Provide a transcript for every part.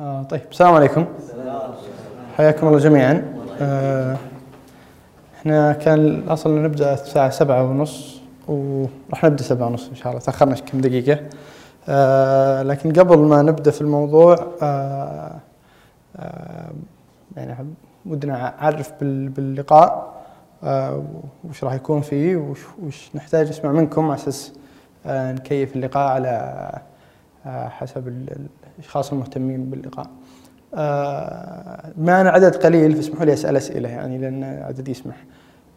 آه طيب السلام عليكم. حياكم الله جميعا. آه إحنا كان الأصل نبدأ الساعة سبعة ونص وراح نبدأ سبعة ونص إن شاء الله. تأخرنا كم دقيقة. آه لكن قبل ما نبدأ في الموضوع آه آه يعني ودنا أعرف بال- باللقاء آه وش راح يكون فيه وش, وش نحتاج نسمع منكم على أساس آه نكيف اللقاء على آه حسب الاشخاص المهتمين باللقاء. آه معنا عدد قليل فاسمحوا لي أسأل أسئلة يعني لأن عدد يسمح.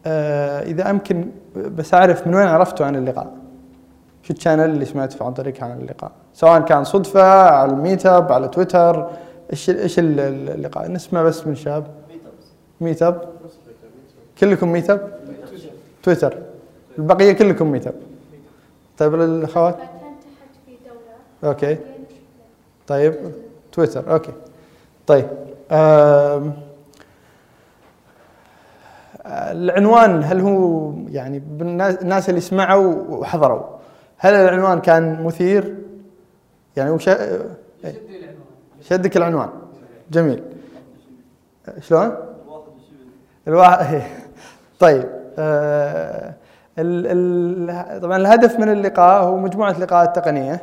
آه إذا أمكن بس أعرف من وين عرفتوا عن اللقاء؟ شو ال channel اللي سمعت عن طريقها عن اللقاء؟ سواء كان صدفة على ال meetup على تويتر إيش إيش ال- ال- اللقاء؟ نسمع بس من شاب. meetup كلكم meetup؟ تويتر البقية كلكم meetup. طيب الأخوات؟ okay طيب تويتر okay. طيب العنوان هل هو يعني الناس اللي سمعوا وحضروا هل العنوان كان مثير؟ يعني وش شدك العنوان. جميل. شلون؟ الواحد طيب آه ال ال طبعا الهدف من اللقاء هو مجموعة لقاءات تقنية. آه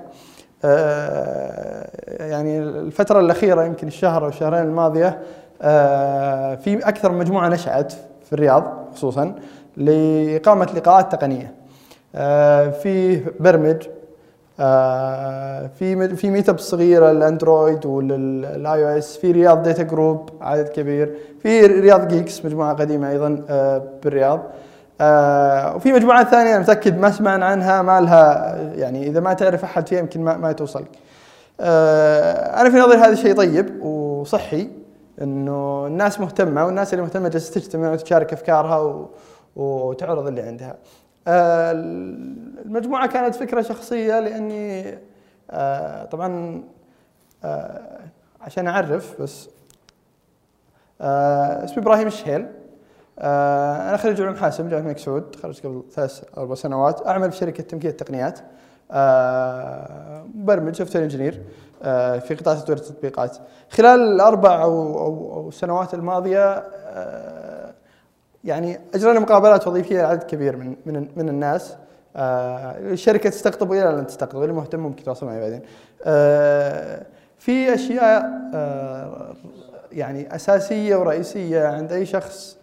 يعني الفترة الأخيرة يمكن الشهر أو الشهرين الماضية آه في أكثر من مجموعة نشأت في الرياض خصوصا لإقامة لقاءات تقنية. آه في برمج آه في في meetup صغيرة الاندرويد وال iOS في Riyadh Data Group عدد كبير في Riyadh Geeks مجموعة قديمة أيضا آه بالرياض. آه وفي مجموعات ثانية أنا متأكد ما سمعنا عنها ما لها يعني إذا ما تعرف أحد فيها يمكن ما, ما توصلك. آه أنا في نظري هذا شيء طيب وصحي إنه الناس مهتمة والناس اللي مهتمة جالسة تجتمع وتشارك أفكارها وتعرض اللي عندها. آه المجموعة كانت فكرة شخصية لأني آه طبعا آه عشان أعرف بس آه اسمي إبراهيم الشهيل أنا خريج علوم حاسب جامعه الملك سعود تخرجت قبل ثلاث أربع سنوات. أعمل في شركة تمكين التقنيات. آه مبرمج software engineer آه في قطاع تطوير التطبيقات. خلال الأربع أو أو, أو السنوات الماضية آه يعني اجرينا مقابلات وظيفية لعدد كبير من من من الناس. آه الشركة تستقطب وإلى الان تستقطب اللي مهتم ممكن يتواصل معي بعدين. آه في أشياء آه يعني أساسية ورئيسية عند أي شخص آه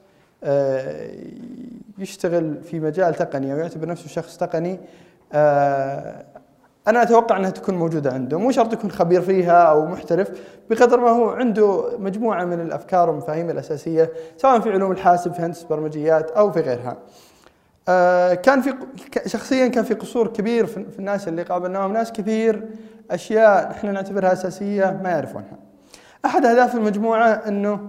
يشتغل في مجال تقني أو يعتبر نفسه شخص تقني آه أنا أتوقع أنها تكون موجودة عنده مو شرط يكون خبير فيها أو محترف بقدر ما هو عنده مجموعة من الأفكار والمفاهيم الأساسية سواء في علوم الحاسب في هندسة برمجيات أو في غيرها. آه كان في شخصيا كان في قصور كبير في الناس اللي قابلناهم ناس كثير أشياء نحن نعتبرها أساسية ما يعرفونها. أحد أهداف المجموعة أنه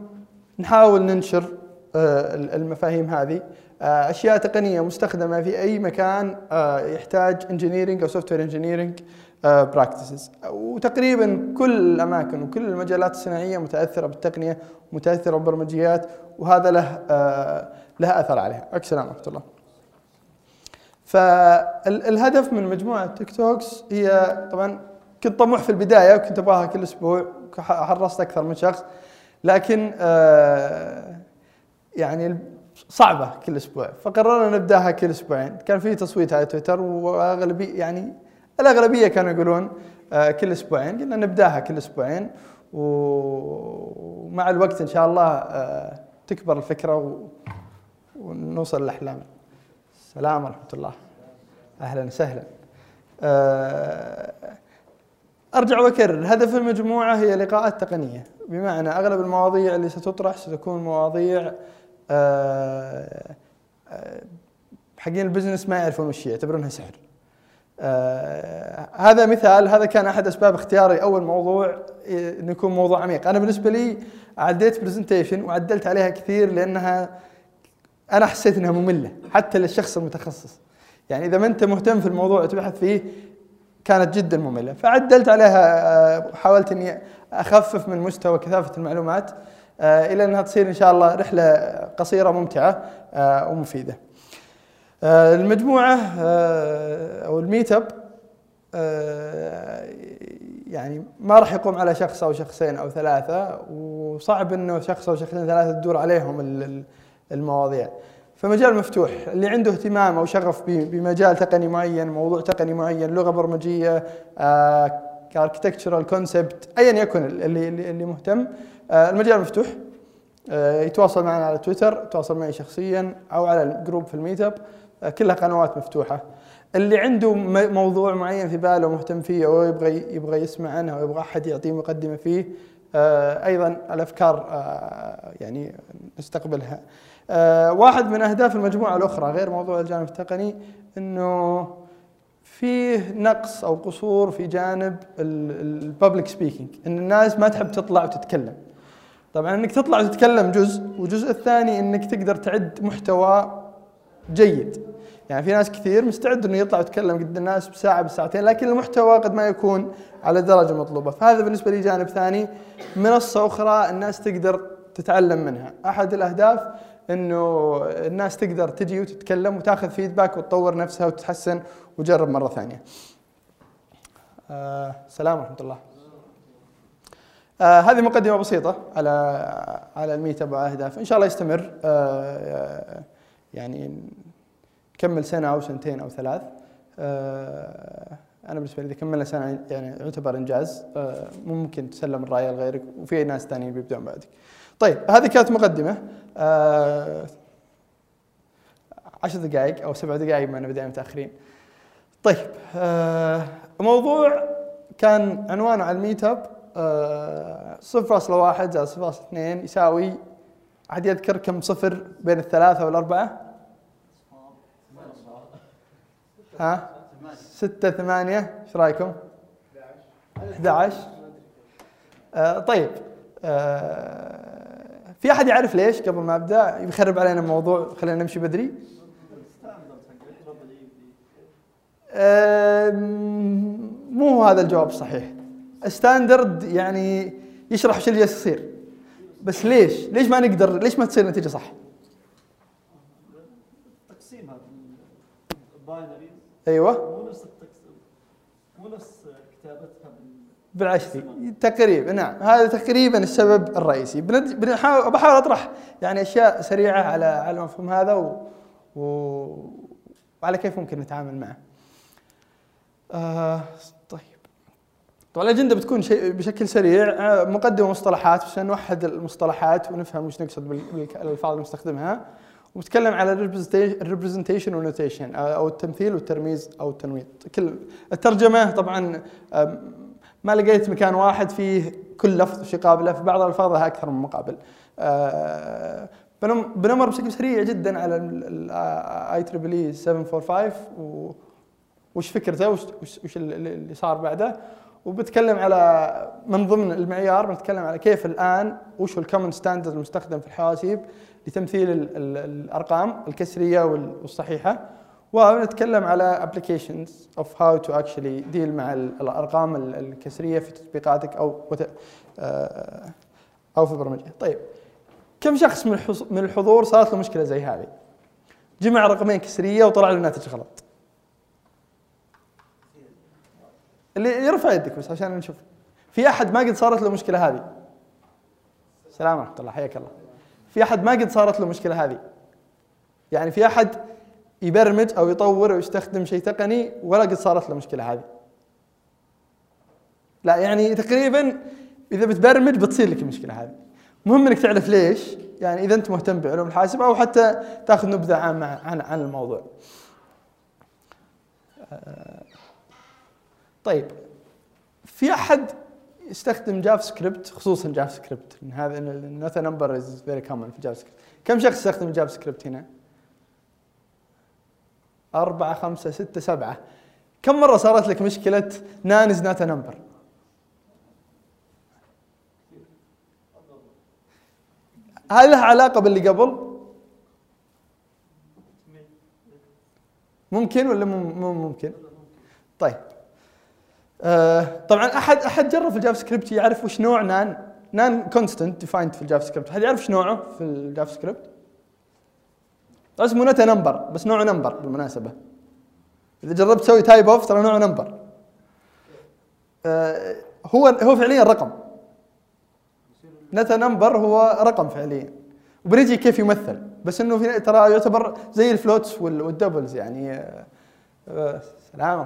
نحاول ننشر آه، المفاهيم هذه آه، أشياء تقنية مستخدمة في أي مكان آه، يحتاج engineering أو software engineering practices وتقريبا كل الأماكن وكل المجالات الصناعية متأثرة بالتقنية متأثرة بالبرمجيات وهذا له آه، له أثر عليها. السلام ورحمة الله. فالهدف من مجموعة تيك توكس هي طبعا كنت طموح في البداية وكنت أبغاها كل أسبوع حرصت أكثر من شخص لكن آه، يعني صعبة كل أسبوع. فقررنا نبدأها كل أسبوعين. كان في تصويت على تويتر واغلبيه يعني الأغلبية كانوا يقولون آه، كل أسبوعين. قلنا نبدأها كل أسبوعين ومع الوقت إن شاء الله آه، تكبر الفكرة ونوصل للأحلام. السلام ورحمة الله. أهلا وسهلا. آه، أرجع وأكرر. هدف المجموعة هي لقاءات تقنية. بمعنى أغلب المواضيع اللي ستطرح ستكون مواضيع حقين البزنس ما يعرفون وش يعتبرونها سحر. آه هذا مثال هذا كان أحد أسباب اختياري اول موضوع إيه، انه يكون موضوع عميق. أنا بالنسبة لي عديت برزنتيشن وعدلت عليها كثير لأنها أنا حسيت إنها مملة حتى للشخص المتخصص. يعني إذا ما أنت مهتم في الموضوع وتبحث فيه كانت جدا مملة. فعدلت عليها آه، حاولت إني أخفف من مستوى كثافة المعلومات. آه، إلى أنها تصير إن شاء الله رحلة قصيرة ممتعة آه، ومفيدة. آه، المجموعة آه، أو ال meetup آه، يعني ما راح يقوم على شخص أو شخصين أو ثلاثة وصعب إنه شخص أو شخصين ثلاثة تدور عليهم ال- ال- المواضيع فمجال مفتوح اللي عنده اهتمام أو شغف بمجال تقني معين موضوع تقني معين لغة برمجية architectural concept أيا يكن اللي اللي, مهتم آه، المجال مفتوح. آه، يتواصل معنا على تويتر يتواصل معي شخصيا أو على ال group في ال meetup. آه، كلها قنوات مفتوحة. اللي عنده موضوع معين في باله مهتم فيه أو يبغى يبغى يسمع عنه أو يبغى أحد يعطيه مقدمة فيه آه، أيضا الأفكار آه، يعني نستقبلها. آه، واحد من أهداف المجموعة الأخرى غير موضوع الجانب التقني إنه فيه نقص أو قصور في جانب ال public speaking إن الناس ما تحب تطلع وتتكلم. طبعا إنك تطلع وتتكلم جزء والجزء الثاني إنك تقدر تعد محتوى جيد. يعني في ناس كثير مستعد إنه يطلع ويتكلم قد الناس بساعة بساعتين لكن المحتوى قد ما يكون على درجة مطلوبة. فهذا بالنسبة لي جانب ثاني منصة أخرى الناس تقدر تتعلم منها. أحد الأهداف إنه الناس تقدر تجي وتتكلم وتاخذ فيدباك وتطور نفسها وتتحسن وتجرب مرة ثانية. آه سلام ورحمة الله. آه هذه مقدمة بسيطة على على الميت اب واهداف، إن شاء الله يستمر آه يعني نكمل سنة أو سنتين أو ثلاث. آه أنا بالنسبة لي إذا كملنا سنة يعني يعتبر إنجاز آه ممكن تسلم الراية لغيرك وفي ناس ثانيين بيبدون بعدك. طيب هذه كانت مقدمة آه عشر دقائق أو سبع دقائق ما بدأنا متاخرين. طيب آه موضوع كان عنوانه على الميت اب آه، صفر فاصلة واحد زائد صفر فاصلة اثنين يساوي أحد يذكر كم صفر بين الثلاثة والأربعة؟ ها؟ ستة ثمانية إيش رأيكم؟ 11 آه طيب آه في أحد يعرف ليش قبل ما أبدأ يخرب علينا الموضوع خلينا نمشي بدري؟ آه مو هذا الجواب الصحيح standard يعني يشرح وش اللي جالس يصير. بس ليش؟ ليش ما نقدر؟ ليش ما تصير النتيجه صح؟ تقسيمها ال binary أيوه. مو نفس التقسيم. مو نفس كتابتها بال بالعشري تقريبا نعم. هذا تقريبا السبب الرئيسي. بنحاول بحاول أطرح يعني أشياء سريعة على على المفهوم هذا و... و... وعلى كيف ممكن نتعامل معه. آه طبعا الأجندة بتكون شيء بشكل سريع. آه، مقدمة مصطلحات عشان نوحد المصطلحات ونفهم وش نقصد بال- بالألفاظ اللي نستخدمها. وبتكلم على ال representation وال notation أو التمثيل والترميز أو التنويط. كل الترجمة طبعا آم، ما لقيت مكان واحد فيه كل لفظ وش يقابله في بعض الالفاظ لها أكثر من مقابل. آه، بنم- بنمر بشكل سريع جدا على ال I triple E 745 و وش فكرته؟ وش اللي صار بعده؟ وبتكلم على من ضمن المعيار بنتكلم على كيف الآن وش ال common standard المستخدم في الحواسيب لتمثيل ال ال الأرقام الكسرية وال- والصحيحة. ونتكلم على applications of how to actually deal مع ال- الأرقام ال- الكسرية في تطبيقاتك أو آه، أو في برمجة. طيب كم شخص من الحضور صارت له مشكلة زي هذه؟ جمع رقمين كسرية وطلع له ناتج غلط. اللي يرفع يدك بس عشان نشوف. في أحد ما قد صارت له المشكلة هذه؟ السلام ورحمة الله حياك الله. في أحد ما قد صارت له المشكلة هذه؟ يعني في أحد يبرمج أو يطور أو يستخدم شيء تقني ولا قد صارت له المشكلة هذه؟ لا يعني تقريبا إذا بتبرمج بتصير لك المشكلة هذه. مهم إنك تعرف ليش. يعني إذا أنت مهتم بعلوم الحاسب أو حتى تاخذ نبذة عامة عن عن الموضوع. طيب في أحد يستخدم JavaScript خصوصا JavaScript هذا not number is very common في JavaScript كم شخص يستخدم JavaScript هنا؟ أربعة خمسة ستة سبعة كم مرة صارت لك مشكلة NaN is not number؟ هل لها علاقة باللي قبل؟ ممكن ولا مو ممكن؟ طيب آه طبعا احد أحد جرب في ال JavaScript يعرف وش نوع NaN NaN constant defined في ال JavaScript. حد يعرف وش نوعه في ال JavaScript؟ اسمه not a number بس نوعه number بالمناسبة. إذا جربت تسوي typeof ترى نوعه number آه هو هو فعليا رقم. not a number هو رقم فعليا. وبنجي كيف يمثل. بس إنه في ترى يعتبر زي ال floats وال- وال doubles يعني. آه، آه، سلام.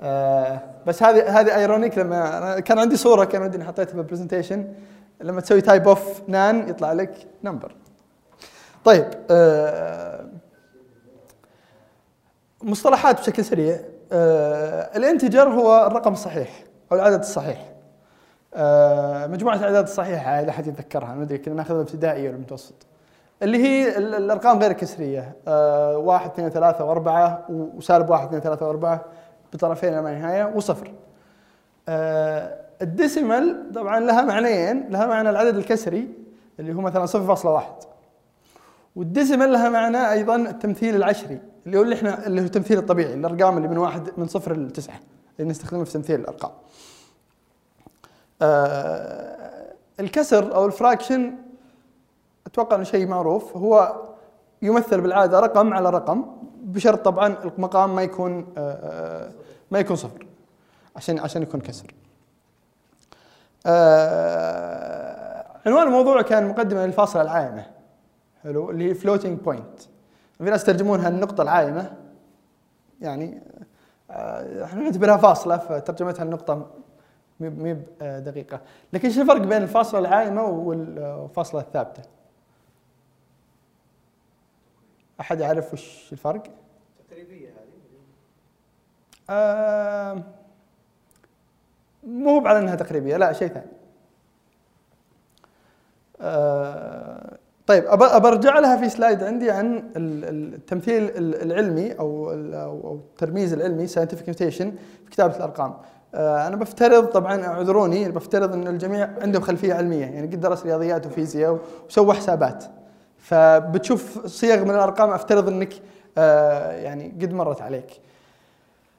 آه، بس هذه هذه ironic لما كان عندي صورة كان ودي إني حطيتها في ال presentation لما تسوي typeof NaN يطلع لك number طيب آه، مصطلحات بشكل سريع. آه، ال integer هو الرقم الصحيح أو العدد الصحيح. مجموعة الأعداد الصحيحة إذا حد يتذكرها. ما أدري كنا نأخذها ابتدائي ولا متوسط. اللي هي ال- الأرقام غير الكسرية. آه، واحد اثنين ثلاثة وأربعة و- وسالب واحد اثنين ثلاثة وأربعة. بطرفين ما نهايه وصفر. آه، ال decimal طبعا لها معنيين لها معنى العدد الكسري اللي هو مثلا 0.1 وال decimal لها معنى أيضا التمثيل العشري اللي هو اللي إحنا اللي هو التمثيل الطبيعي الأرقام اللي من واحد من صفر لتسعه اللي نستخدمه في تمثيل الأرقام. آه الكسر أو ال fraction أتوقع إنه شيء معروف. هو يمثل بالعادة رقم على رقم بشرط طبعا المقام ما يكون آه ما يكون صفر عشان عشان يكون كسر. آه عنوان الموضوع كان مقدمه للفاصله العائمة حلو اللي هي floating point في ناس يترجمونها النقطة العائمة يعني آه، إحنا نعتبرها فاصلة فترجمتها النقطة مي- آه، دقيقة لكن شو الفرق بين الفاصلة العائمة والفاصلة الثابتة؟ أحد يعرف وش الفرق؟ آه مو على أنها تقريبية لا شيء ثاني آه طيب أبرجع لها في سلايد عندي عن ال- ال- التمثيل ال- العلمي أو أو الترميز العلمي scientific notation في كتابة الأرقام. آه أنا بفترض طبعا اعذروني بفترض إن الجميع عندهم خلفية علمية يعني قد درس رياضيات وفيزياء وسوى حسابات. فبتشوف صيغ من الأرقام أفترض إنك يعني قد مرت عليك.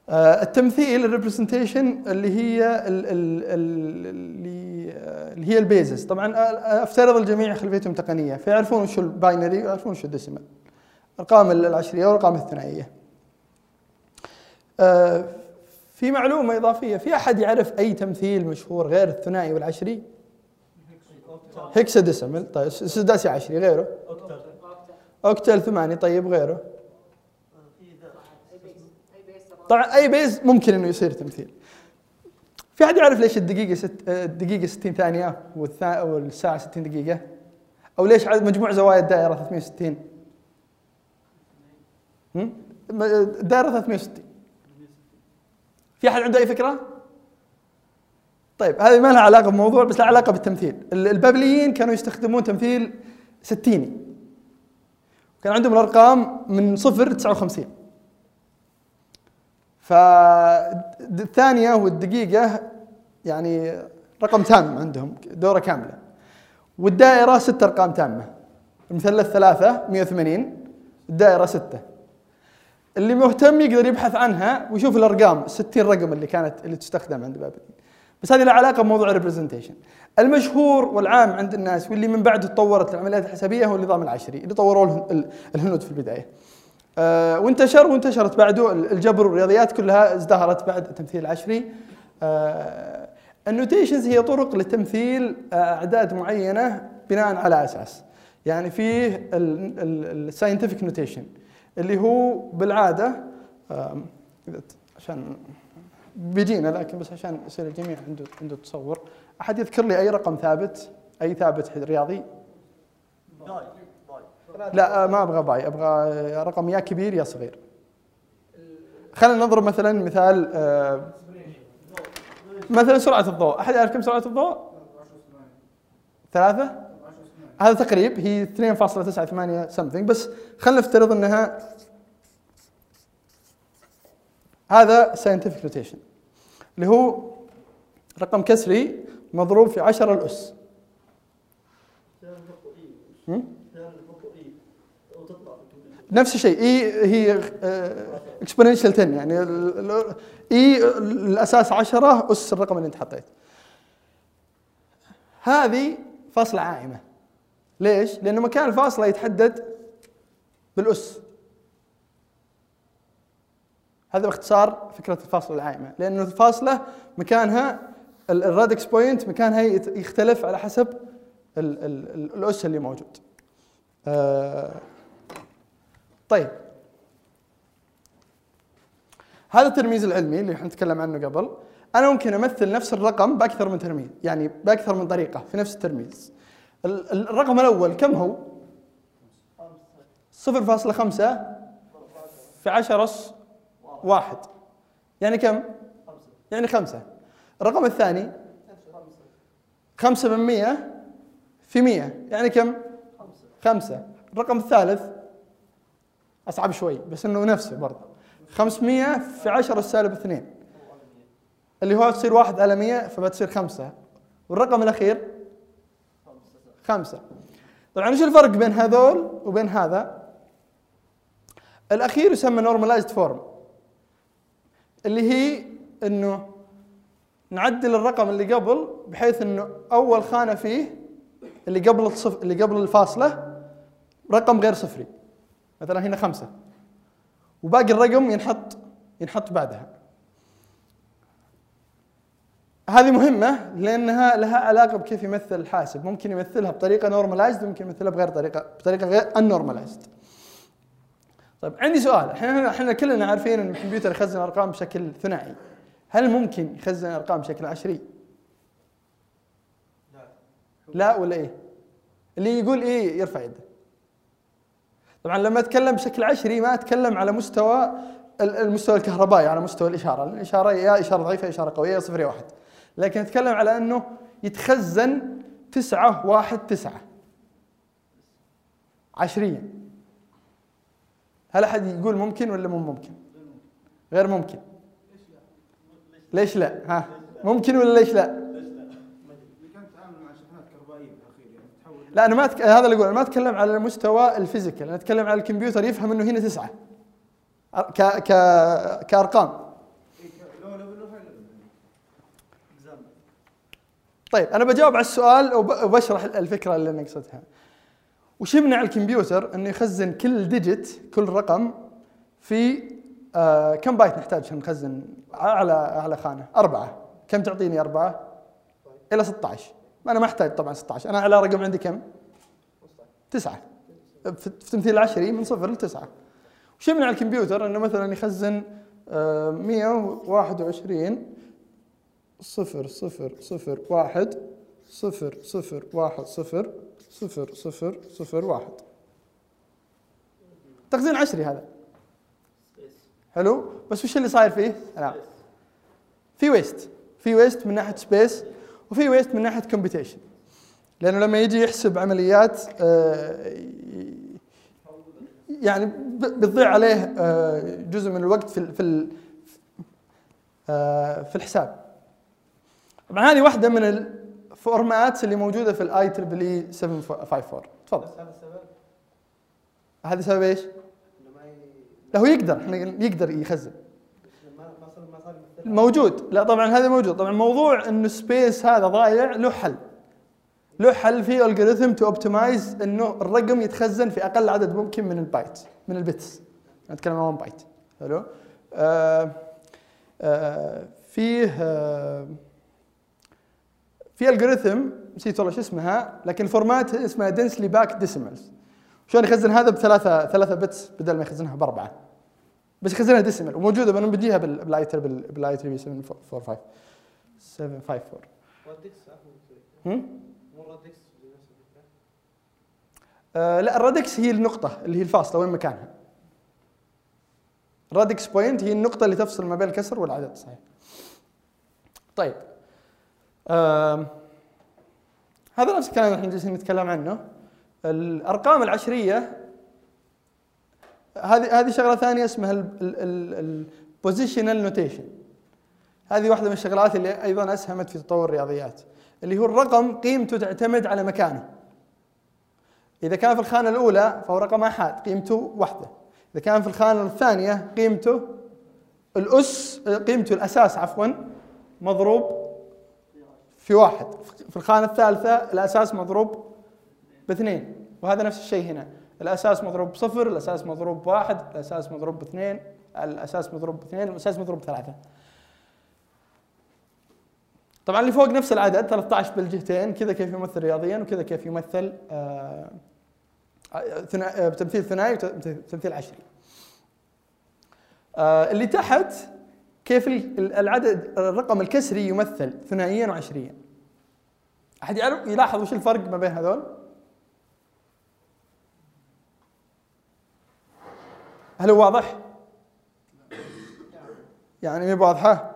آه، التمثيل ال representation اللي هي اللي آه، اللي هي ال bases. طبعا آه، افترض الجميع خلفيتهم تقنية فيعرفون وش ال binary ويعرفون وش ال decimal الارقام العشرية والارقام الثنائية. في معلومة إضافية في أحد يعرف أي تمثيل مشهور غير الثنائي والعشري؟ hexadecimal طيب سداسي عشري غيره. octal octal ثماني طيب غيره. طبعا أي base ممكن إنه يصير تمثيل. في أحد يعرف ليش الدقيقة ست الدقيقة 60 ثانية والثا والساعة 60 دقيقة؟ أو ليش عدد مجموع زوايا الدائرة 360 هم؟ م- الدائرة 360 في أحد عنده أي فكرة؟ طيب هذه ما لها علاقة بموضوع بس لها علاقة بالتمثيل. ال- البابليين كانوا يستخدمون تمثيل ستيني. كان عندهم الأرقام من صفر 59 فالثانية والدقيقة يعني رقم تام عندهم دورة كاملة. والدائرة ست أرقام تامة. المثلث ثلاثة 180 الدائرة ستة. اللي مهتم يقدر يبحث عنها ويشوف الأرقام 60 رقم اللي كانت اللي تستخدم عند بابلين بس هذه لها علاقة بموضوع ال representation المشهور والعام عند الناس واللي من بعد تطورت العمليات الحسابية هو النظام العشري اللي طوروه اله- ال- الهنود في البداية. وانتشر وانتشرت بعده الجبر والرياضيات كلها ازدهرت بعد التمثيل العشري. آه، ال notations هي طرق لتمثيل آه، أعداد معينة بناء على أساس. يعني فيه ال scientific notation اللي هو بالعادة عشان بيجينا لكن بس عشان يصير الجميع عنده عنده تصور. أحد يذكر لي أي رقم ثابت؟ أي ثابت رياضي؟ لا آه، ما أبغى باي أبغى آه، رقم يا كبير يا صغير خلينا نضرب مثلا مثال آه، مثلا سرعة الضوء أحد يعرف كم سرعة الضوء؟ ثلاثة؟ هذا تقريب هي 2.98 something بس خلينا نفترض إنها هذا scientific notation اللي هو رقم كسري مضروب في 10 الأس ثاني نقطه اي هم؟ ثاني نقطه اي وتطلع في الكمبيوتر. نفس الشيء. E هي exponential 10 يعني E الأساس 10 أس الرقم اللي أنت حطيته هذه فاصلة عائمة. ليش؟ لأنه مكان الفاصلة يتحدد بالأس. هذا باختصار فكرة الفاصلة العائمة. لأنه الفاصلة مكانها ال- ال radix point مكانها يختلف على حسب ال ال ال الاس اللي موجود. آه طيب. هذا الترميز العلمي اللي إحنا نتكلم عنه قبل. أنا ممكن أمثل نفس الرقم بأكثر من ترميز يعني بأكثر من طريقة في نفس الترميز. ال- ال- الرقم الأول كم هو؟ 0.5 في 10 أس واحد. يعني كم؟ يعني خمسة. الرقم الثاني؟ خمسة من مية في مية يعني كم؟ خمسة. الرقم الثالث أصعب شوي بس إنه نفسه برضه. خمسمية في عشرة السالب اثنين. اللي هو تصير واحد على مية فبتصير خمسة. والرقم الأخير؟ خمسة. طبعا إيش الفرق بين هذول وبين هذا؟ الأخير يسمى normalized form. اللي هي إنه نعدل الرقم اللي قبل بحيث إنه أول خانة فيه اللي قبل الصف اللي قبل الفاصلة رقم غير صفري. مثلا هنا خمسة. وباقي الرقم ينحط ينحط بعدها. هذه مهمة لأنها لها علاقة بكيف يمثل الحاسب. ممكن يمثلها بطريقة نورماليزد وممكن يمثلها بغير طريقة بطريقة غير unnormalized. طيب عندي سؤال. إحنا إحنا كلنا عارفين إن الكمبيوتر يخزن أرقام بشكل ثنائي. هل ممكن يخزن أرقام بشكل عشري؟ لا ولا إيه؟ اللي يقول إيه يرفع يده. طبعا لما أتكلم بشكل عشري ما أتكلم على مستوى ال- المستوى الكهربائي على مستوى الإشارة. الإشارة يا إشارة ضعيفة يا إشارة قوية صفر يا واحد. لكن أتكلم على أنه يتخزن تسعة واحد تسعة. عشريا. هل أحد يقول ممكن ولا مو ممكن؟ غير ممكن. ليش لا؟ ها؟ ممكن ولا ليش لا؟ اللي كان تعامل مع شحنات كهربائيه بالاخير يعني تحول لا أنا ما أتك... هذا اللي أقول أنا ما أتكلم على المستوى ال physical أنا أتكلم على الكمبيوتر يفهم إنه هنا تسعة. ك... ك... كأرقام. طيب أنا بجاوب على السؤال وب- وبشرح الفكرة اللي أنا أقصدها. وش يمنع الكمبيوتر إنه يخزن كل digit كل رقم في آه كم بايت نحتاج عشان نخزن؟ اعلى اعلى خانة. أربعة. كم تعطيني أربعة؟ إلى 16 أنا ما أحتاج طبعا 16 أنا على رقم عندي كم؟ تسعة. في في تمثيل العشري من صفر لتسعة. وش يمنع الكمبيوتر إنه مثلا يخزن آه 121 صفر صفر صفر واحد صفر صفر واحد صفر صفر صفر صفر واحد. تخزين عشري هذا. حلو؟ بس وش اللي صاير فيه؟ لا. في waste في waste من ناحية space وفي waste من ناحية computation لأنه لما يجي يحسب عمليات آه، يعني بتضيع عليه آه، جزء من الوقت في في آه، في الحساب. طبعا هذه واحدة من ال formats اللي موجودة في ال IEEE 754 تفضل. هذا السبب؟ هذا سبب إيش؟ لا هو يقدر إحنا يقدر يخزن ما ما صار ما صار يمثل موجود. لا طبعا هذا موجود. طبعا موضوع إنه space هذا ضايع له حل. له حل في algorithm to optimize إنه الرقم يتخزن في أقل عدد ممكن من ال bytes من ال bits. نتكلم عن 1 بايت. حلو؟ آه آه فيه آه في algorithm نسيت والله شو اسمها لكن ال format اسمها densely packed decimals شلون يخزن هذا بثلاثة ثلاثة bits بدل ما يخزنها بأربعة؟ بس يخزنها decimal وموجودة أنا بديها بال- بالاي تربل بالاي تربل 745 754 radix صح هم؟ مو radix بنفس الفكرة آه لا ال radix هي النقطة اللي هي الفاصلة وين مكانها. ال radix point هي النقطة اللي تفصل ما بين الكسر والعدد صحيح. طيب. هذا نفس الكلام اللي إحنا جالسين نتكلم عنه. الأرقام العشرية هذه هذه شغلة ثانية اسمها ال positional notation. هذه واحدة من الشغلات اللي أيضا أسهمت في تطور الرياضيات. اللي هو الرقم قيمته تعتمد على مكانه. إذا كان في الخانة الأولى فهو رقم آحاد قيمته واحدة إذا كان في الخانة الثانية قيمته الأس قيمته الأساس عفوا مضروب في واحد في الخانة الثالثة الأساس مضروب باثنين وهذا نفس الشيء هنا الأساس مضروب بصفر الأساس مضروب بواحد الأساس مضروب باثنين الأساس مضروب باثنين الأساس مضروب بثلاثة طبعا اللي فوق نفس العدد 13 بالجهتين كذا كيف يمثل رياضيا وكذا كيف يمثل آه، آه، بتمثيل ثنائي وتمثيل عشري. آه، اللي تحت كيف ال- ال- العدد الرقم الكسري يمثل ثنائيا وعشريا. أحد يعرف يلاحظ وش الفرق ما بين هذول؟ هل هو واضح؟ يعني مي واضحة؟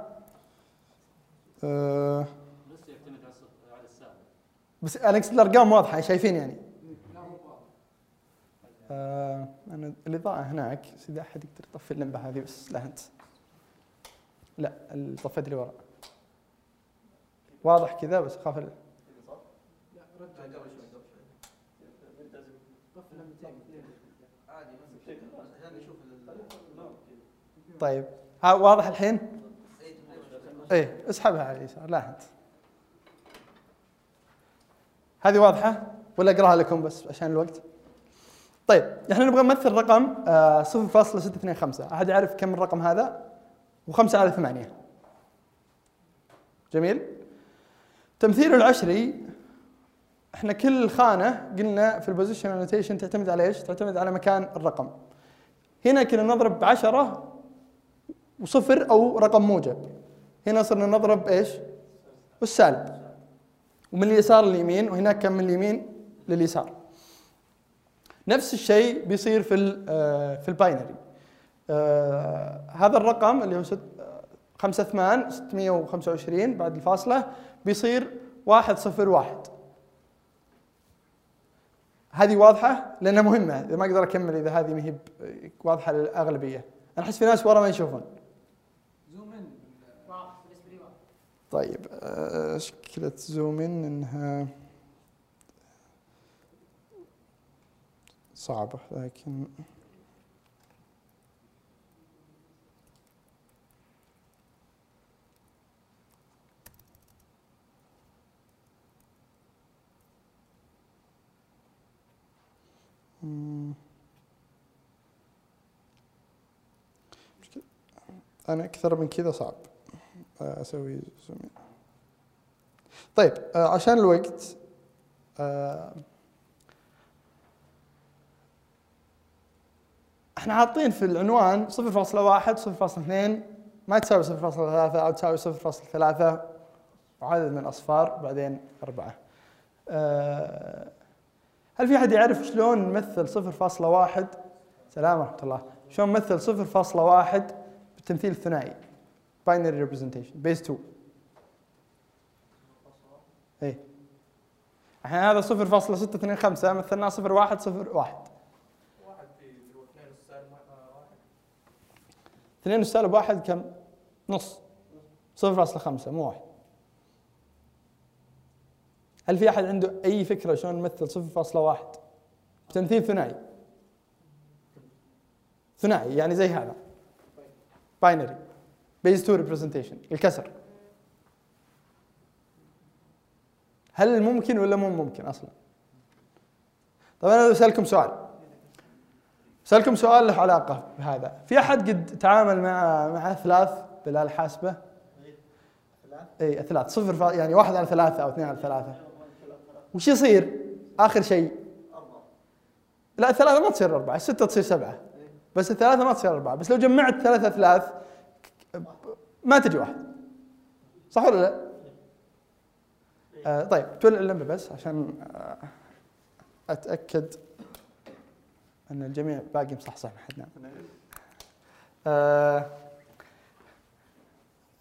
آه، بس أنا اقصد الأرقام واضحة شايفين يعني؟ آه أنا الإضاءة هناك بس اذا أحد يقدر يطفي اللمبة هذه بس لا أنت. لا طفيت اللي وراء. واضح كذا بس اخاف ال- طيب ها واضح الحين؟ إيه اسحبها على اليسار لا أنت هذه واضحة ولا أقراها لكم بس عشان الوقت؟ طيب إحنا نبغى نمثل رقم آه 0.625 أحد يعرف كم الرقم هذا؟ و5 على 8 جميل؟ تمثيله العشري إحنا كل خانة قلنا في ال positional notation تعتمد على إيش؟ تعتمد على مكان الرقم. هنا كنا نضرب بعشرة وصفر أو رقم موجب. هنا صرنا نضرب إيش؟ والسالب. ومن اليسار لليمين وهناك كان من اليمين؟ لليسار. نفس الشيء بيصير في ال في الباينري. آه، هذا الرقم اللي هو ست- آه، خمسة ثمان 625 بعد الفاصلة بيصير واحد صفر واحد. هذه واضحة؟ لأنها مهمة. إذا ما أقدر أكمل إذا هذه ما هي واضحة للأغلبية. أنا أحس في ناس ورا ما يشوفون. طيب آه، مشكلة زوم إن إنها صعبة لكن أنا أكثر من كذا صعب. أسوي زوم. طيب آه، عشان الوقت آه، إحنا حاطين في العنوان 0.1 0.2 ما تساوي 0.3 أو تساوي 0.3 وعدد من الأصفار بعدين أربعة. آه، هل في أحد يعرف شلون نمثل 0.1 سلام ورحمة الله شلون نمثل 0.1 بالتمثيل الثنائي binary representation base 2 اي الحين هذا 0.625 مثلناه 0.1 0.1 اثنين سالب واحد كم؟ نص. صفر فاصلة خمسة مو واحد. هل في أحد عنده أي فكرة شلون نمثل صفر فاصلة واحد؟ بتمثيل ثنائي. ثنائي يعني زي هذا. binary base 2 representation الكسر. هل ممكن ولا مو ممكن أصلا؟ طيب أنا بسألكم سؤال. سألكم سؤال له علاقة بهذا. في أحد قد تعامل مع مع ثلاث بالآلة الحاسبة اي ثلاث. صفر فا- يعني واحد على ثلاثة أو اثنين على ثلاثة. وش يصير؟ آخر شيء. لا الثلاثة ما تصير أربعة. الستة تصير سبعة. بس الثلاثة ما تصير أربعة. بس لو جمعت ثلاثة أثلاث ما تجي واحد صح ولا لا؟ آه طيب تولع اللمبة بس عشان آه أتأكد أن الجميع باقي مصحصح ما حد نام. آه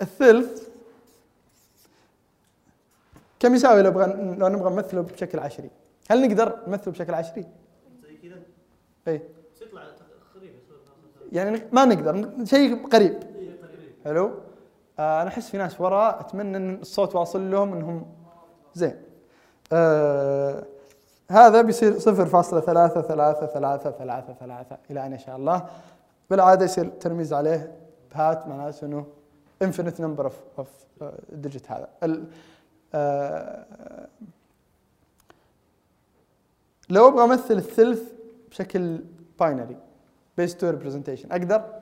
الثلث كم يساوي لو بغى لو نبغى نمثله بشكل عشري؟ هل نقدر نمثله بشكل عشري؟ زي كذا اي بس يطلع خريف يعني ما نقدر شيء قريب حلو؟ آه أنا أحس في ناس ورا أتمنى إن الصوت واصل لهم إنهم زين. آه هذا بيصير صفر فاصلة ثلاثة ثلاثة ثلاثة ثلاثة ثلاثة إلى أن شاء الله بالعادة يصير ترميز عليه بهات معناته أنه number of, of uh, digit هذا ال, آه لو أبغى أمثل الثلث بشكل binary base two representation أقدر؟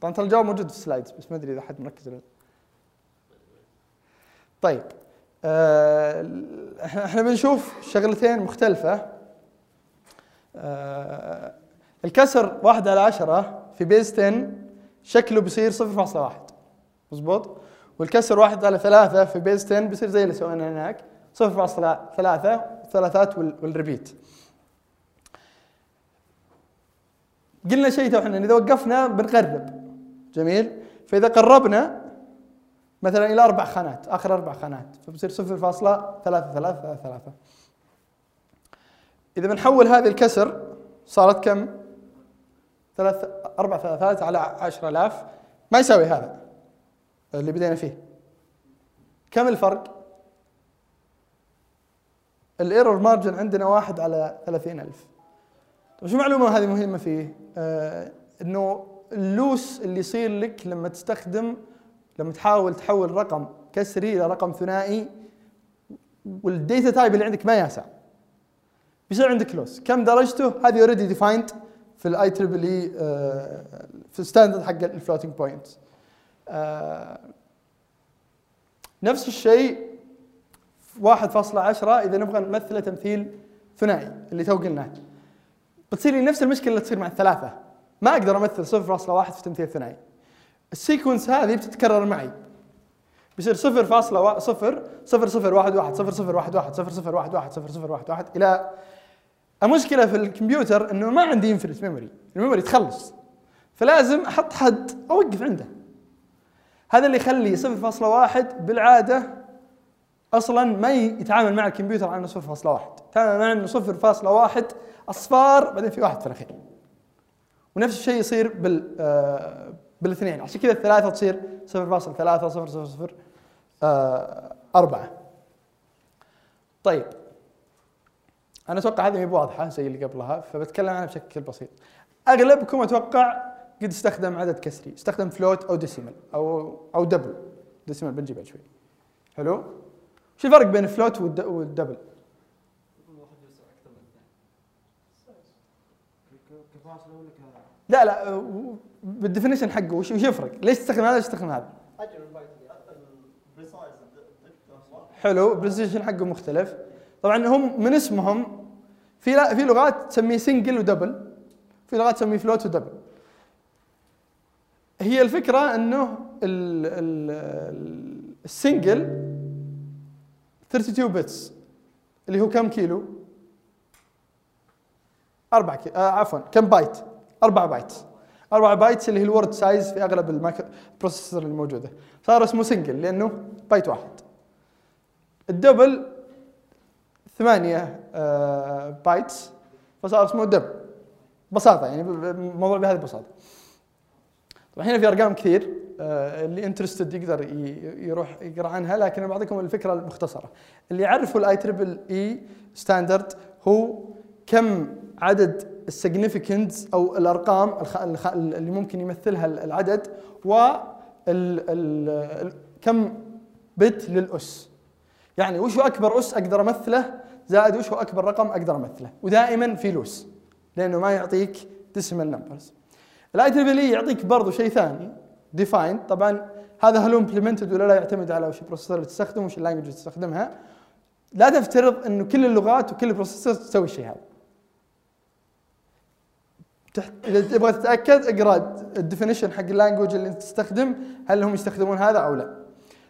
طبعا ترى الجواب موجود في ال slides بس ما أدري إذا حد مركز ولا لا. طيب آه، إحنا بنشوف شغلتين مختلفة. آه، الكسر واحد على عشرة في base 10 شكله بيصير 0.1 مظبوط؟ والكسر واحد على ثلاثة في base 10 بيصير زي اللي سويناه هناك 0.3 ثلاثات وال- وال repeat. قلنا شيء إحنا إذا وقفنا بنقرب جميل فإذا قربنا مثلا إلى أربع خانات آخر أربع خانات فبصير 0.333 إذا بنحول هذه الكسر صارت كم؟ ثلاث أربع ثلاثات على 10000 ما يساوي هذا اللي بدينا فيه كم الفرق؟ الإيرور مارجن عندنا واحد على 30000 طيب شو معلومة هذه مهمة فيه؟ آه إنه اللوس اللي يصير لك لما تستخدم لما تحاول تحول رقم كسري إلى رقم ثنائي وال data type اللي عندك ما ياسع. بيصير عندك loss. كم درجته؟ هذه already defined في ال IEEE في ال standard حق ال floating point نفس الشيء 1.10 إذا نبغى نمثله تمثيل ثنائي اللي تو قلناه بتصير لي نفس المشكلة اللي تصير مع الثلاثة. ما أقدر أمثل 0.1 في تمثيل ثنائي. ال sequence هذه بتتكرر معي. بيصير 0 فاصلة وا- صفر صفر صفر واحد واحد صفر صفر واحد واحد صفر صفر واحد واحد صفر صفر واحد واحد إلى المشكلة في الكمبيوتر إنه ما عندي infinite memory ال memory تخلص. فلازم أحط حد أوقف عنده. هذا اللي يخلي 0.1 بالعادة أصلا ما يتعامل مع الكمبيوتر على إنه 0.1 يتعامل مع إنه 0.1 أصفار بعدين في واحد في الأخير. ونفس الشيء يصير بال آه، بالاثنين. عشان كذا الثلاثة تصير 0.3 0.0 آه، طيب. أنا أتوقع هذه مي بواضحة زي اللي قبلها فبتكلم عنها بشكل بسيط. أغلبكم أتوقع قد استخدم عدد كسري استخدم float أو decimal أو أو double decimal بنجي بعد شوي. حلو؟ شو الفرق بين ال float والد- وال double لا لا و- بال definition حقه وش يفرق؟ ليش تستخدم هذا ليش تستخدم هذا؟ حلو precision حقه مختلف طبعا هم من اسمهم في في لغات تسميه single و double في لغات تسميه float و double هي الفكرة إنه ال- ال- ال- ال single 32 bits اللي هو كم كيلو؟ أربعة كي... آه عفوا كم بايت؟ أربعة بايت أربعة bytes اللي هي ال word size في أغلب ال microprocessor الموجودة. صار اسمه single لأنه بايت واحد. ال double ثمانية آه، bytes فصار اسمه double ببساطة يعني الموضوع بهذه البساطة. طبعا هنا في أرقام كثير آه، اللي interested يقدر يروح يقرأ عنها لكن بعطيكم الفكرة المختصرة. اللي يعرفوا ال IEEE standard هو كم عدد ال significants أو الأرقام اللي ممكن يمثلها العدد و كم بت للأس. يعني وش أكبر أس أقدر أمثله؟ زائد وش أكبر رقم أقدر أمثله؟ ودائما في loss لأنه ما يعطيك decimal numbers ال IEEE يعطيك برضو شيء ثاني define طبعا هذا هل implemented ولا لا يعتمد على وش ال processor اللي تستخدمه وش ال language اللي تستخدمها. لا تفترض إنه كل اللغات وكل ال processor تسوي الشيء هذا. تحت إذا تبغى تتأكد اقرأ ال definition حق ال language اللي أنت تستخدم هل هم يستخدمون هذا أو لا.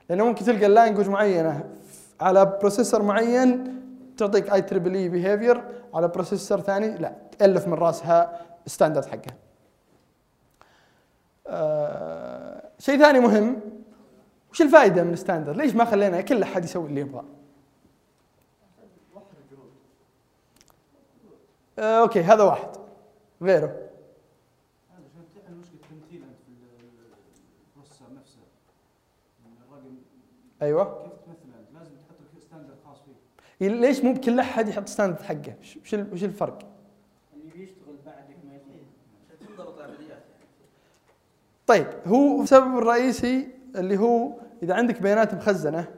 لأنه ممكن تلقى ال language معينة على processor معين تعطيك اي تريبل اي بيهيفير على processor ثاني لا تألف من راسها ال standard حقها. آه شيء ثاني مهم وش الفائدة من ال standard ليش ما خلينا كل أحد يسوي اللي يبغاه آه okay هذا واحد. غيره أيوه. كيف تمثله انت لازم تحط standard خاص فيه ليش مو بكل أحد يحط standard حقه؟ وش- وش ال- وش الفرق؟ اللي بيشتغل بعدك ما عشان تنضبط العمليات طيب هو السبب الرئيسي اللي هو إذا عندك بيانات مخزنة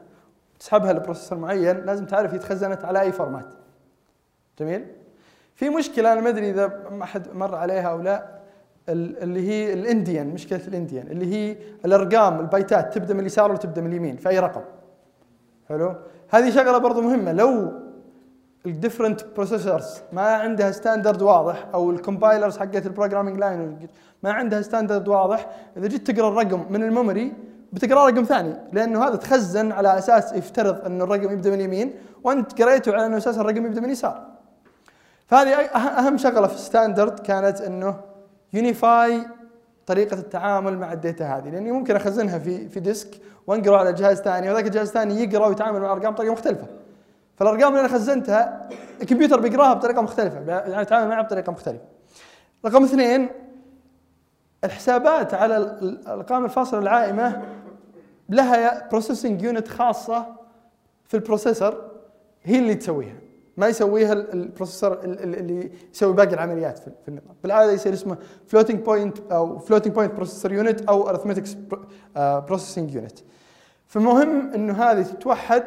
تسحبها ل processor معين لازم تعرف هي تخزنت على أي format جميل؟ في مشكلة أنا ما أدري إذا ما حد مر عليها أو لا ال- اللي هي ال endian مشكلة ال endian اللي هي الأرقام البايتات تبدأ من اليسار ولا تبدأ من اليمين في أي رقم. حلو؟ هذه شغلة برضو مهمة لو ال different processors ما عندها standard واضح أو ال compilers حقت ال programming language ما عندها standard واضح إذا جيت تقرأ الرقم من ال memory بتقرأ رقم ثاني لأنه هذا تخزن على أساس يفترض انه الرقم يبدأ من يمين وأنت قريته على انه أساس الرقم يبدأ من يسار فهذه أه- أهم شغلة في ال standard كانت إنه unify طريقة التعامل مع ال data هذه لأني ممكن أخزنها في في disk وانقله على جهاز ثاني وذاك الجهاز الثاني يقرأ ويتعامل مع أرقام بطريقه مختلفة. فالأرقام اللي أنا خزنتها الكمبيوتر بيقراها بطريقة مختلفة يعني يتعامل معها بطريقة مختلفة. رقم اثنين الحسابات على ال- ال- الأرقام الفاصلة العائمة لها processing unit خاصة في ال processor هي اللي تسويها. ما يسويها ال- ال processor ال- ال- اللي يسوي باقي العمليات في النظام بالعادة يصير اسمه floating point أو floating point processor unit أو arithmetics processing unit فمهم إنه هذه تتوحد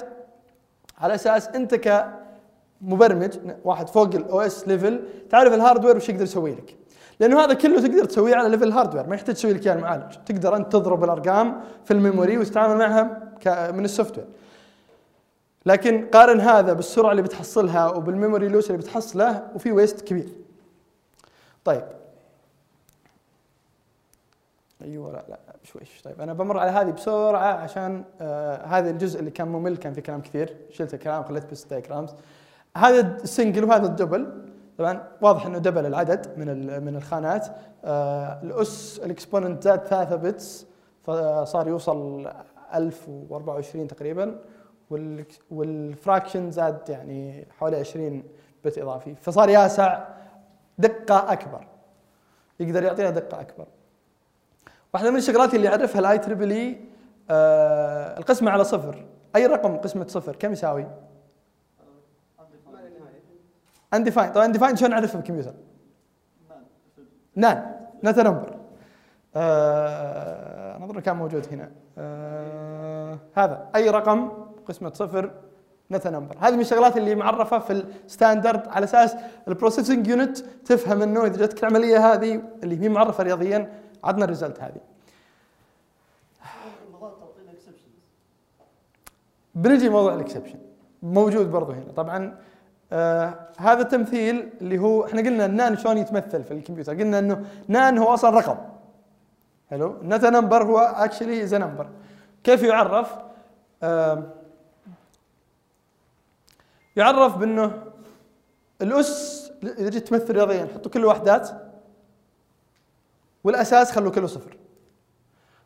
على أساس أنت كمبرمج واحد فوق ال OS level تعرف ال hardware وش يقدر يسوي لك. لأنه هذا كله تقدر تسويه على level ال hardware ما يحتاج تسوي لك اياه المعالج تقدر أنت تضرب الأرقام في ال memory وتتعامل معها من ال software لكن قارن هذا بالسرعة اللي بتحصلها وبال memory loss اللي بتحصله وفي waste كبير. طيب. أيوه لا لا بشويش طيب أنا بمر على هذه بسرعة عشان آه هذا الجزء اللي كان ممل كان في كلام كثير. شلت الكلام خليت بس diagrams هذا ال single وهذا ال double طبعا واضح إنه double العدد من من الخانات. آه الأس ال exponent زاد 3 bits فصار يوصل 1024 تقريبا. وال fraction زاد يعني حوالي 20 بت إضافي. فصار ياسع دقة أكبر. يقدر يعطينا دقة أكبر. واحدة من الشغلات اللي يعرفها ال IEEE القسمة على صفر. أي رقم قسمة صفر؟ كم يساوي؟ undefined طبعا undefined شلون نعرفها بالكمبيوتر؟ NaN not number آه أنا أظن كان موجود هنا. آه هذا. أي رقم؟ قسمة صفر not number هذه من الشغلات اللي معرفة في ال standard. على أساس ال processing unit تفهم إنه إذا جاتك العملية هذه اللي هي معرفة رياضيا عطنا ال result هذه. بنجي موضوع ال exception موجود برضو هنا. طبعا آه هذا التمثيل اللي هو إحنا قلنا ال NaN شلون يتمثل في الكمبيوتر. قلنا إنه NaN هو أصلا رقم. حلو؟ not a number هو actually is number كيف يعرف؟ آه يعرف بأنه الأس اذا جيت تمثل رياضيا حطوا كل وحدات والأساس خلوا كله صفر.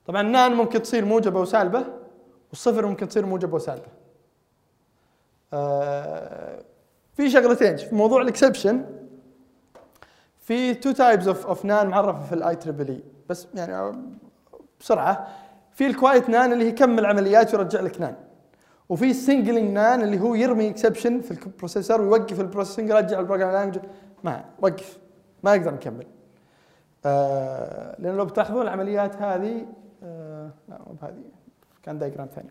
طبعا NaN ممكن تصير موجبة وسالبة والصفر ممكن تصير موجبة وسالبة. آه في شغلتين في موضوع ال exception في two types of of NaN معرفة في ال IEEE بس يعني بسرعة. في ال quiet NaN اللي هي يكمل عمليات ويرجع لك NaN. وفي ال signaling NaN اللي هو يرمي exception في ال processor ويوقف ال processing يرجع ال program language ما وقف ما يقدر نكمل آه لأن لو بتلاحظون العمليات هذه آه لا مو بهذه. كان diagram ثاني.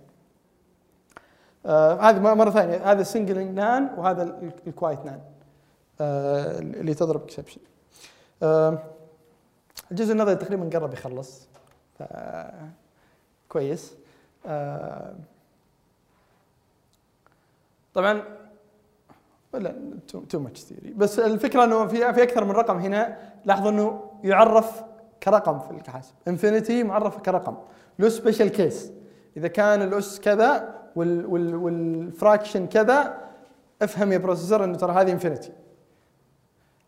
آه هذه مرة ثانية. هذا ال signaling NaN وهذا ال- ال quiet NaN آه اللي تضرب exception آه الجزء النظري تقريبا قرب يخلص. كويس. آه طبعا لا too much theory بس الفكرة إنه في في أكثر من رقم هنا. لاحظوا إنه يعرف كرقم في الحاسب infinity معرف كرقم. له special case إذا كان الأس كذا وال وال وال fraction كذا افهم يا processor إنه ترى هذه infinity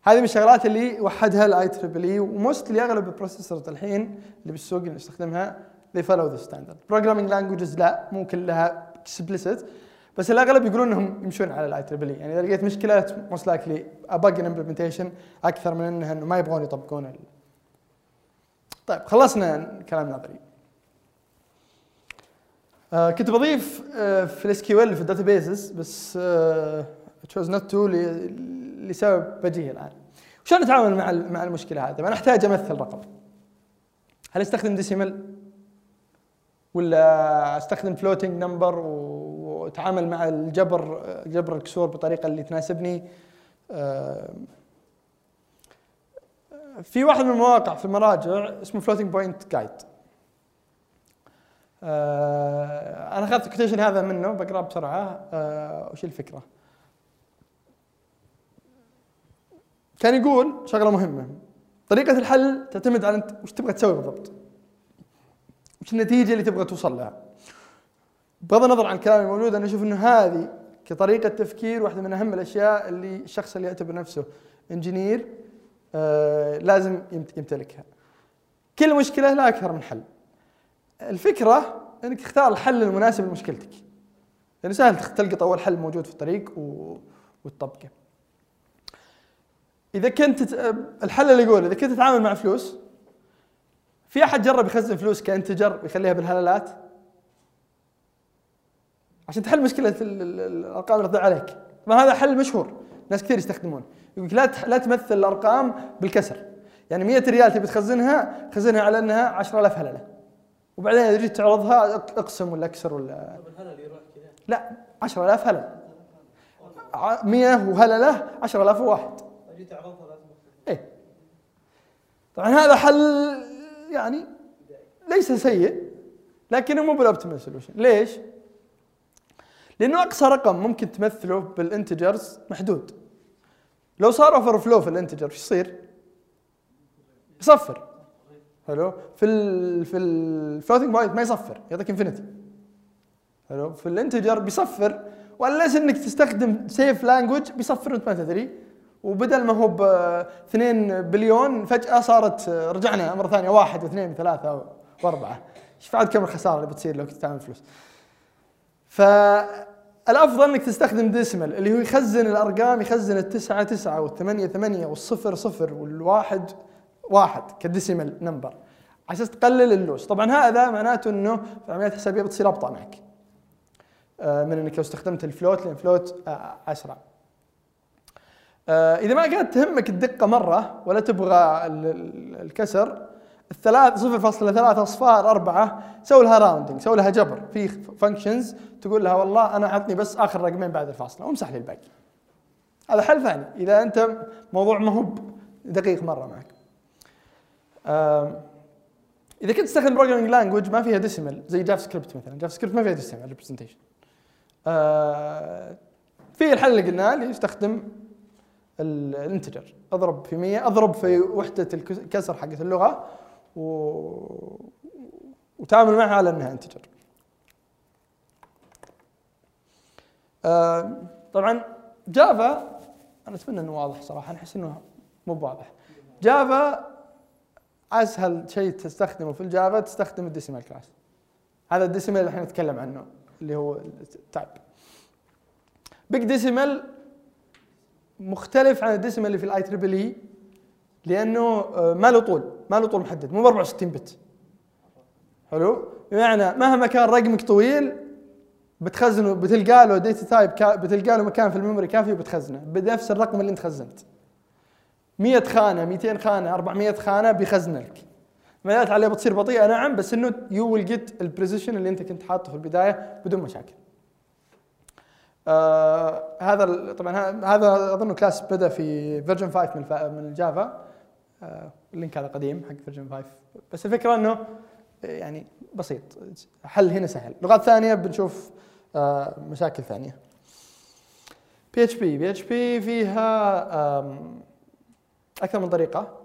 هذه من الشغلات اللي وحدها ال IEEE و mostly أغلب ال processors الحين اللي بالسوق اللي نستخدمها they follow the standard. programming languages لا مو كلها explicit. بس الأغلب يقولون إنهم يمشون على ال IEEE يعني إذا لقيت مشكلة most likely a bug implementation أكثر من إنه ما يبغون يطبقون ال... طيب خلصنا كلام نظري آه كنت بضيف آه في ال SQL في ال databases بس choose not to لسبب وجيه الآن. شلون نتعامل مع مع المشكلة هذه؟ أنا أحتاج أمثل رقم. هل أستخدم decimal ولا أستخدم floating number واتعامل مع الجبر جبر الكسور بطريقة اللي تناسبني. آه، في واحد من المواقع في المراجع اسمه Floating Point Guide أنا أخذت الكوتيشن هذا منه بقرأه بسرعة. آه، وش الفكرة؟ كان يقول شغلة مهمة. طريقة الحل تعتمد على أنت وش تبغى تسوي بالضبط. وش النتيجة اللي تبغى توصل لها. بغض النظر عن الكلام الموجود أنا أشوف إنه هذه كطريقة تفكير واحدة من أهم الأشياء اللي الشخص اللي يعتبر نفسه إنجينير آه لازم يمت- يمتلكها. كل مشكلة لها أكثر من حل. الفكرة إنك تختار الحل المناسب لمشكلتك. يعني سهل تلقط أول حل موجود في الطريق و... وتطبقه. إذا كنت الحل اللي يقول إذا كنت تتعامل مع فلوس في أحد جرب يخزن فلوس كإنتجر ويخليها بالهلالات؟ عشان تحل مشكلة ال- ال- ال- الأرقام اللي تضيع عليك. طبعا هذا حل مشهور. ناس كثير يستخدمونه يقول لا لا تمثل الأرقام بالكسر. يعني 100 ريال تبي تخزنها خزنها على أنها 10000 هللة. وبعدين إذا جيت تعرضها أق- أقسم ولا أكسر ولا لا 10000 هلل ع- 100 وهللة 10000 وواحد. جيت عرضها لازم. إيه. طبعا هذا حل يعني ليس سيء لكنه مو بال optimal solution ليش؟ لأنه أقصى رقم ممكن تمثله بال integers محدود. لو صار overflow في ال integer إيش يصير؟ يصفر. حلو؟ في ال في ال floating point ما يصفر يعطيك infinity حلو؟ في ال integer بيصفر وليس إنك تستخدم safe language بيصفر وانت ما تدري. وبدل ما هو ب 2 بليون فجأة صارت رجعنا مرة ثانية واحد واثنين وثلاثة وأربعة. إيش بعد كم الخسارة اللي بتصير لو كنت تعمل فلوس؟ فالافضل إنك تستخدم decimal اللي هو يخزن الأرقام يخزن التسعة تسعة والثمانية ثمانية والصفر صفر والواحد واحد ك decimal number. على أساس تقلل ال loss. طبعا هذا معناته إنه في العمليات الحسابيه بتصير أبطأ معك. آه، من إنك لو استخدمت ال float لأن ال float آه، أسرع. آه، إذا ما كانت تهمك الدقة مرة ولا تبغى ال- ال- الكسر الثلاث 0.3 اصفار أربعة سوي لها rounding سوي لها جبر. في functions تقول لها والله أنا عطني بس آخر رقمين بعد الفاصله وامسح لي الباقي. هذا حل ثاني. إذا أنت موضوع ما هو دقيق مرة معك. إذا كنت تستخدم programming language ما فيها decimal زي جافا سكريبت مثلا. جافا سكريبت ما فيها decimal representation في الحل اللي قلناه اللي يستخدم ال- ال integer أضرب في 100 أضرب في وحدة الكسر حقت اللغة و... وتعامل معها على إنها integer طبعا جافا أنا أتمنى إنه واضح صراحة أحس إنه مو بواضح. جافا أسهل شيء تستخدمه في الجافا تستخدم ال decimal class. هذا ال decimal اللي إحنا نتكلم عنه اللي هو ال type BigDecimal مختلف عن ال decimal اللي في ال IEEE لأنه آه، ما له طول ما له طول محدد مو ب 64 bit حلو؟ بمعنى مهما كان رقمك طويل بتخزنه بتلقى له data type بتلقى له مكان في ال memory كافي وبتخزنه. بنفس الرقم اللي انت خزنت. 100 خانة 200 خانة 400 خانة بيخزن لك. عمليات عليه بتصير بطيئة نعم بس إنه you will get ال precision اللي انت كنت حاطه في البداية بدون مشاكل. آه هذا طبعا هذا أظن class بدأ في version 5 من. من الجافا. آه ال link هذا قديم حق version 5 بس الفكرة إنه يعني بسيط. حل هنا سهل. لغات ثانية بنشوف مشاكل ثانية. PHP بي اتش بي فيها أكثر من طريقة.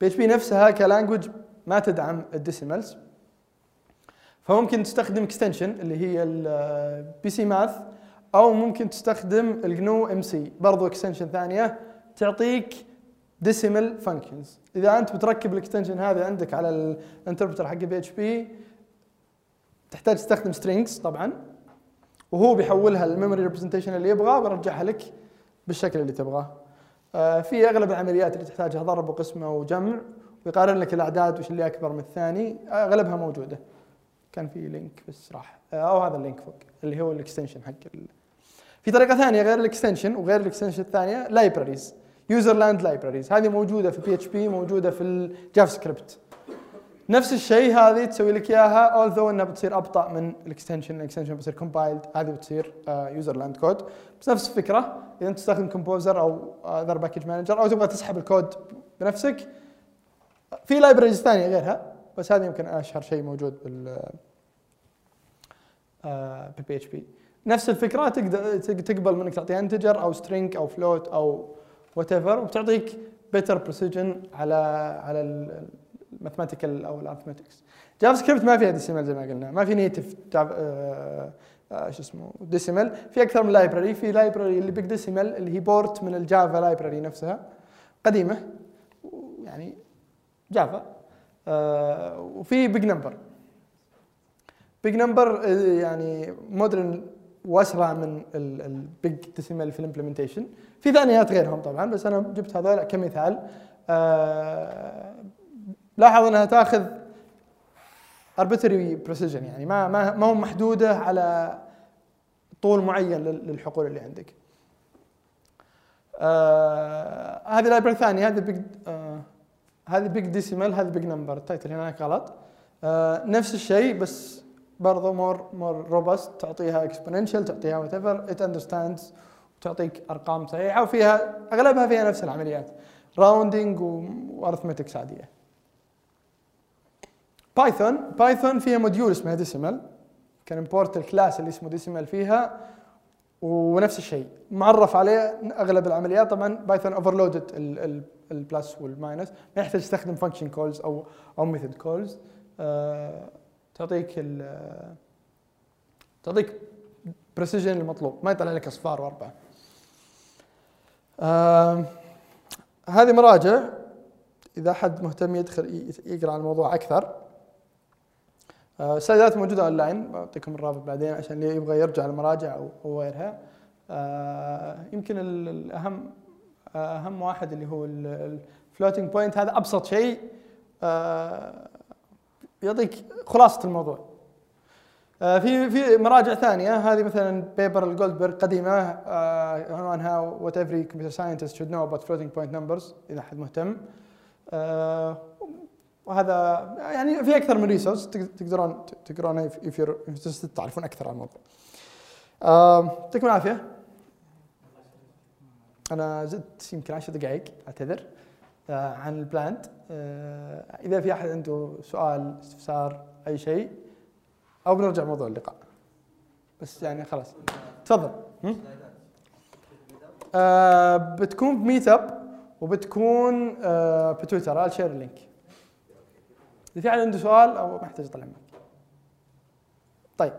بي اتش بي نفسها ك language ما تدعم ال decimals. فممكن تستخدم extension اللي هي ال BC Math أو ممكن تستخدم ال GNU MP برضو extension ثانية تعطيك decimal functions إذا أنت بتركب ال extension هذا عندك على ال interpreter حق PHP تحتاج تستخدم strings طبعا. وهو بيحولها لل memory representation اللي يبغاه ويرجعها لك بالشكل اللي تبغاه. آه، في أغلب العمليات اللي تحتاجها ضرب وقسمة وجمع ويقارن لك الأعداد وش اللي أكبر من الثاني. أغلبها موجودة. كان في link بس راح. آه، أو هذا ال link فوق اللي هو ال extension حق ال... في طريقة ثانية غير ال extension وغير ال extension الثانية libraries userland libraries هذه موجودة في PHP موجودة في ال JavaScript نفس الشيء هذه تسوي لك إياها although إنها بتصير أبطأ من ال extension ال extension بتصير compiled هذه بتصير userland code بس نفس الفكرة إذا أنت تستخدم Composer أو other package manager أو تبغى تسحب الكود بنفسك في libraries ثانية غيرها بس هذه يمكن أشهر شيء موجود بال بال PHP نفس الفكرة تقدر تق- تقبل منك تعطيها integer أو string أو float أو whatever وبتعطيك better precision على على ال mathematical أو ال arithmetics JavaScript ما فيها decimal زي ما قلنا. ما في native Java آه، آه، شو اسمه decimal في أكثر من library في library اللي big decimal اللي هي port من ال Java library نفسها. قديمة. يعني Java آه، وفي big number big number يعني modern واسرع من ال big decimal في ال implementation في ثانيات غيرهم طبعا بس أنا جبت هذول كمثال. آه، لاحظ انها تاخذ arbitrary precision يعني ما ما ما هو محدودة على طول معين لل- للحقول اللي عندك. آه هذه library ثانية هذه big آه هذه big decimal هذه big number ال title هناك غلط. آه نفس الشيء بس برضه more more robust تعطيها exponential تعطيها whatever it understands وتعطيك أرقام صحيحه وفيها أغلبها فيها نفس العمليات rounding و arithmetics عادية. Python Python فيها module اسمها decimal can import ال class اللي اسمه decimal فيها ونفس الشيء. معرف عليه أغلب العمليات. طبعا Python overloaded ال plus وال minus ما يحتاج تستخدم function calls أو أو method calls تعطيك ال تعطيك precision المطلوب. ما يطلع لك أصفار وأربعة. آه هذه مراجع. إذا حد مهتم يدخل يقرأ عن الموضوع أكثر. آه، السلايدات موجودة أونلاين بعطيكم الرابط بعدين عشان اللي يبغى يرجع المراجع أو غيرها آه، يمكن ال- الاهم اهم واحد اللي هو ال floating point هذا أبسط شيء. آه، يعطيك خلاصة الموضوع. آه، في في مراجع ثانية هذه مثلا paper ال Goldberg قديمة آه، عنوانها what every computer scientist should know about floating point numbers إذا أحد مهتم. آه، وهذا يعني في أكثر من ريسورس تقدرون تقرونه if you're تعرفون أكثر عن الموضوع. يعطيكم العافية. أنا زدت يمكن 10 دقائق أعتذر آه، عن البلاند آه، إذا في أحد عنده سؤال استفسار أي شيء أو بنرجع موضوع اللقاء. بس يعني خلاص تفضل. آه، بتكون ب Meetup وبتكون ب Twitter ال share ال link. إذا في احد عنده سؤال أو محتاج اطلع معك. طيب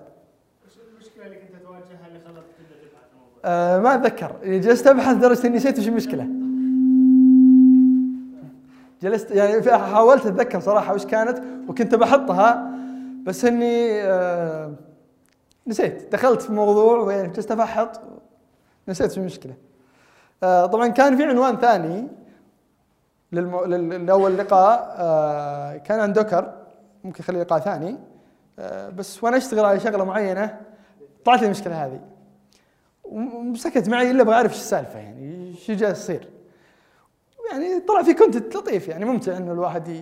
وش المشكلة اللي كنت تواجهها اللي خلتك تبدأ تبحث؟ آه ما أتذكر جلست أبحث لدرجه إني نسيت وش المشكلة. جلست يعني حاولت أتذكر صراحة وش كانت وكنت بحطها بس إني آه نسيت دخلت في موضوع وجلست أبحث نسيت وش المشكلة. آه طبعا كان في عنوان ثاني للمو... لل- لأول لقاء آه كان دوكر ممكن اخليه لقاء ثاني آه بس وأنا أشتغل على شغلة معينة طلعت لي المشكلة هذه ومسكت معي إلا أبغى اعرف إيش السالفة يعني شو جالس يصير يعني طلع في كونتنت لطيف يعني ممتع إنه الواحد ي-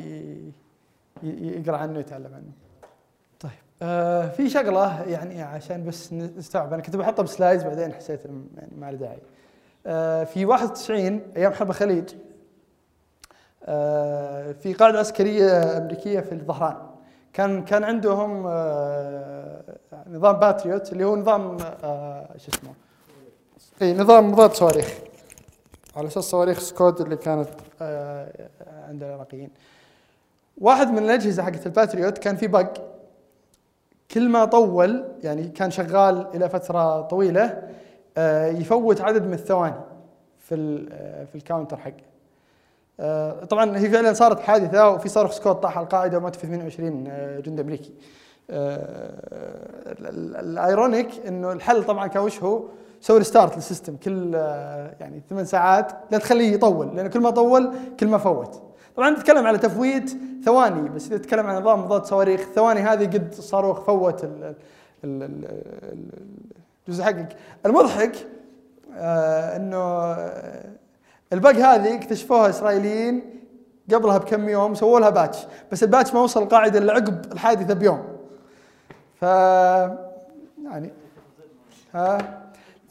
ي- يقرأ عنه ويتعلم عنه. طيب آه في شغلة يعني عشان بس نستوعب أنا كنت بحطها ب slides بعدين حسيت إنه يعني ما له داعي. آه في 91 أيام حرب الخليج في قاعدة عسكريه أمريكية في الظهران. كان كان عندهم آه نظام باتريوت اللي هو نظام آه شو اسمه؟ إي نظام مضاد صواريخ. على أساس صواريخ سكود اللي كانت آه عند العراقيين. واحد من الأجهزة حقت الباتريوت كان في bug كل ما طول يعني كان شغال إلى فترة طويلة يفوت عدد من الثواني في في ال counter حقه طبعا هي فعلا صارت حادثة وفي صاروخ سكود طاح القاعده ومات في 28 آه، جندي أمريكي. آه، ال- ال- ال ironic إنه الحل طبعا كان وش هو؟ سوي restart لل system كل آه، يعني ثمان ساعات لا تخليه يطول لأن كل ما طول كل ما فوت. طبعا نتكلم على تفويت ثواني بس إذا تتكلم عن نظام مضاد صواريخ ثواني هذه قد الصاروخ فوت ال- ال- ال- ال- الجزء حقك. المضحك آه، إنه آه، ال bug هذه اكتشفوها إسرائيليين قبلها بكم يوم سووا لها patch بس ال patch ما وصل القاعده الا عقب الحادثة بيوم. ف يعني ها؟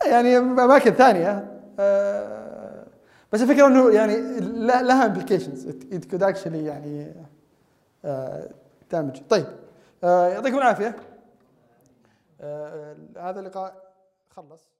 يعني أماكن ثانية. آه، بس الفكرة إنه يعني لها implications it could actually يعني damage طيب آه، يعطيكم العافية. آه، هذا اللقاء خلص.